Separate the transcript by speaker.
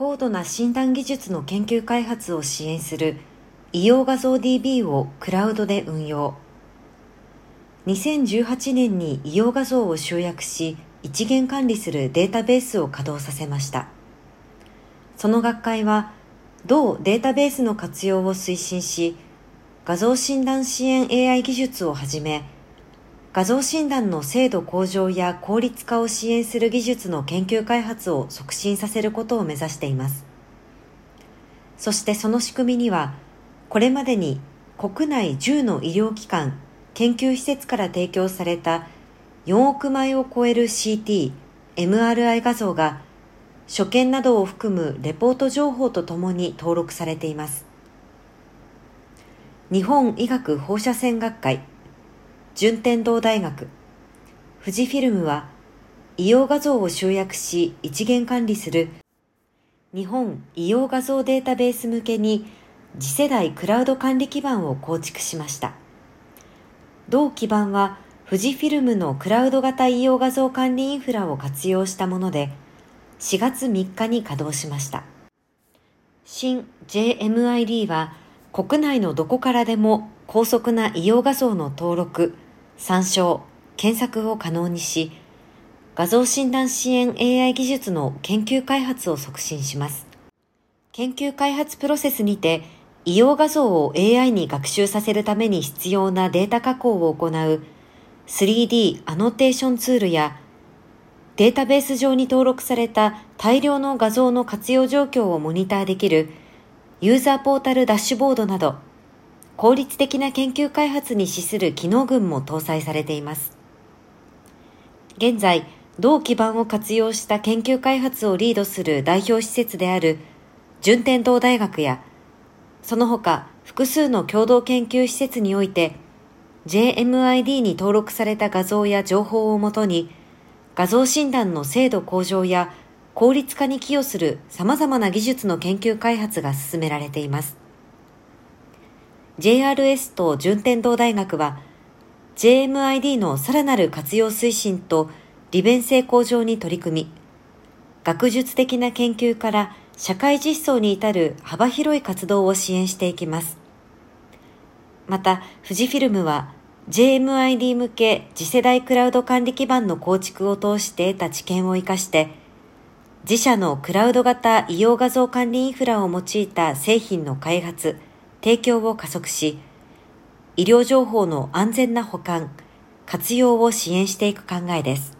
Speaker 1: 高度な診断技術の研究開発を支援する医療画像 DB をクラウドで運用。2018年に医療画像を集約し一元管理するデータベースを稼働させました。その学会は同データベースの活用を推進し画像診断支援 AI 技術をはじめ画像診断の精度向上や効率化を支援する技術の研究開発を促進させることを目指しています。そしてその仕組みには、これまでに国内10の医療機関、研究施設から提供された4億枚を超える CT、MRI 画像が所見などを含むレポート情報とともに登録されています。日本医学放射線学会順天堂大学、富士フィルムは、医療画像を集約し一元管理する日本医療画像データベース向けに次世代クラウド管理基盤を構築しました。同基盤は富士フィルムのクラウド型医療画像管理インフラを活用したもので、4月3日に稼働しました。新 JMID は国内のどこからでも高速な医療画像の登録、参照、検索を可能にし、画像診断支援 AI 技術の研究開発を促進します。研究開発プロセスにて、医療画像を AI に学習させるために必要なデータ加工を行う 3D アノテーションツールやデータベース上に登録された大量の画像の活用状況をモニターできるユーザーポータルダッシュボードなど効率的な研究開発に資する機能群も搭載されています。現在、同基盤を活用した研究開発をリードする代表施設である順天堂大学や、その他複数の共同研究施設において、JMID に登録された画像や情報をもとに、画像診断の精度向上や効率化に寄与する様々な技術の研究開発が進められています。JRS と順天堂大学は JMID のさらなる活用推進と利便性向上に取り組み、学術的な研究から社会実装に至る幅広い活動を支援していきます。また、富士フィルムは JMID 向け次世代クラウド管理基盤の構築を通して得た知見を活かして、自社のクラウド型医療画像管理インフラを用いた製品の開発、提供を加速し、医療情報の安全な保管、活用を支援していく考えです。